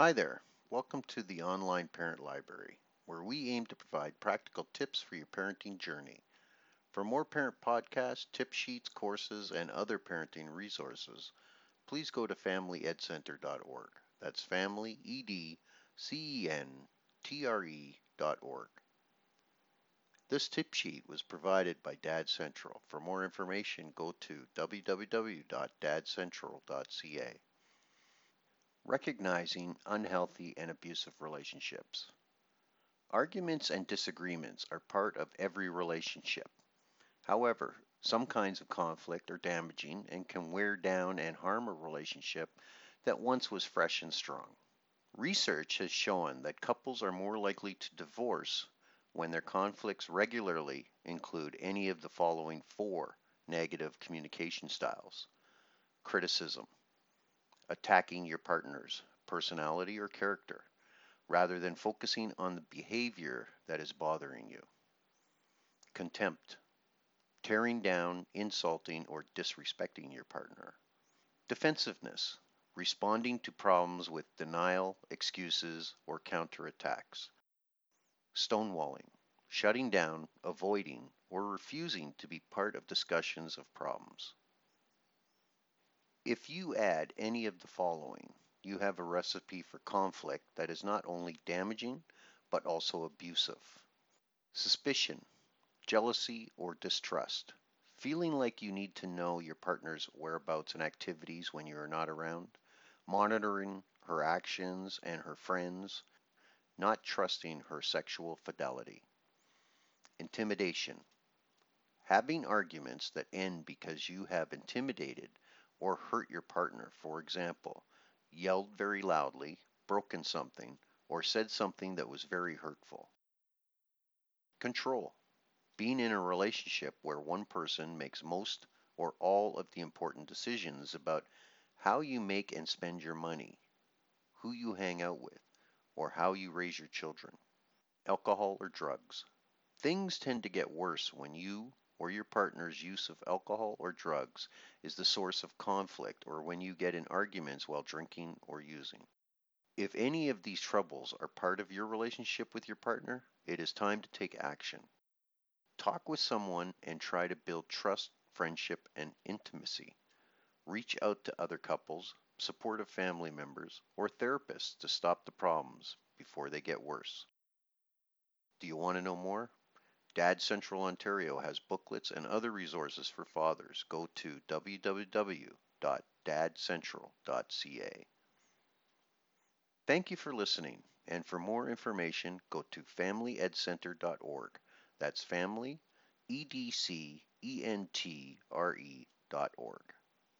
Hi there. Welcome to the Online Parent Library, where we aim to provide practical tips for your parenting journey. For more parent podcasts, tip sheets, courses, and other parenting resources, please go to familyedcentre.org. That's family, E-D, C-E-N-T-R-E dot org. This tip sheet was provided by Dad Central. For more information, go to www.dadcentral.ca. Recognizing unhealthy and abusive relationships. Arguments and disagreements are part of every relationship. However, some kinds of conflict are damaging and can wear down and harm a relationship that once was fresh and strong. Research has shown that couples are more likely to divorce when their conflicts regularly include any of the following four negative communication styles criticism, attacking your partner's personality or character, rather than focusing on the behavior that is bothering you, contempt, tearing down, insulting, or disrespecting your partner, defensiveness, responding to problems with denial, excuses, or counterattacks. Stonewalling, shutting down, avoiding, or refusing to be part of discussions of problems. If you add any of the following, you have a recipe for conflict that is not only damaging, but also abusive. Suspicion, jealousy, or distrust. Feeling like you need to know your partner's whereabouts and activities when you are not around monitoring her actions and her friends, not trusting her sexual fidelity. Intimidation. Having arguments that end because you have intimidated or hurt your partner, for example, yelled very loudly, broken something, or said something that was very hurtful. Control. Being in a relationship where one person makes most or all of the important decisions about how you make and spend your money, who you hang out with, or how you raise your children, alcohol or drugs. Things tend to get worse when you or your partner's use of alcohol or drugs is the source of conflict or when you get in arguments while drinking or using. If any of these troubles are part of your relationship with your partner, it is time to take action. Talk with someone and try to build trust, friendship, and intimacy. Reach out to other couples, supportive family members, or therapists to stop the problems before they get worse. Do you want to know more? Dad Central Ontario has booklets and other resources for fathers. Go to www.dadcentral.ca. Thank you for listening, and for more information, go to familyedcentre.org. That's family, E D C E N T R E dot org.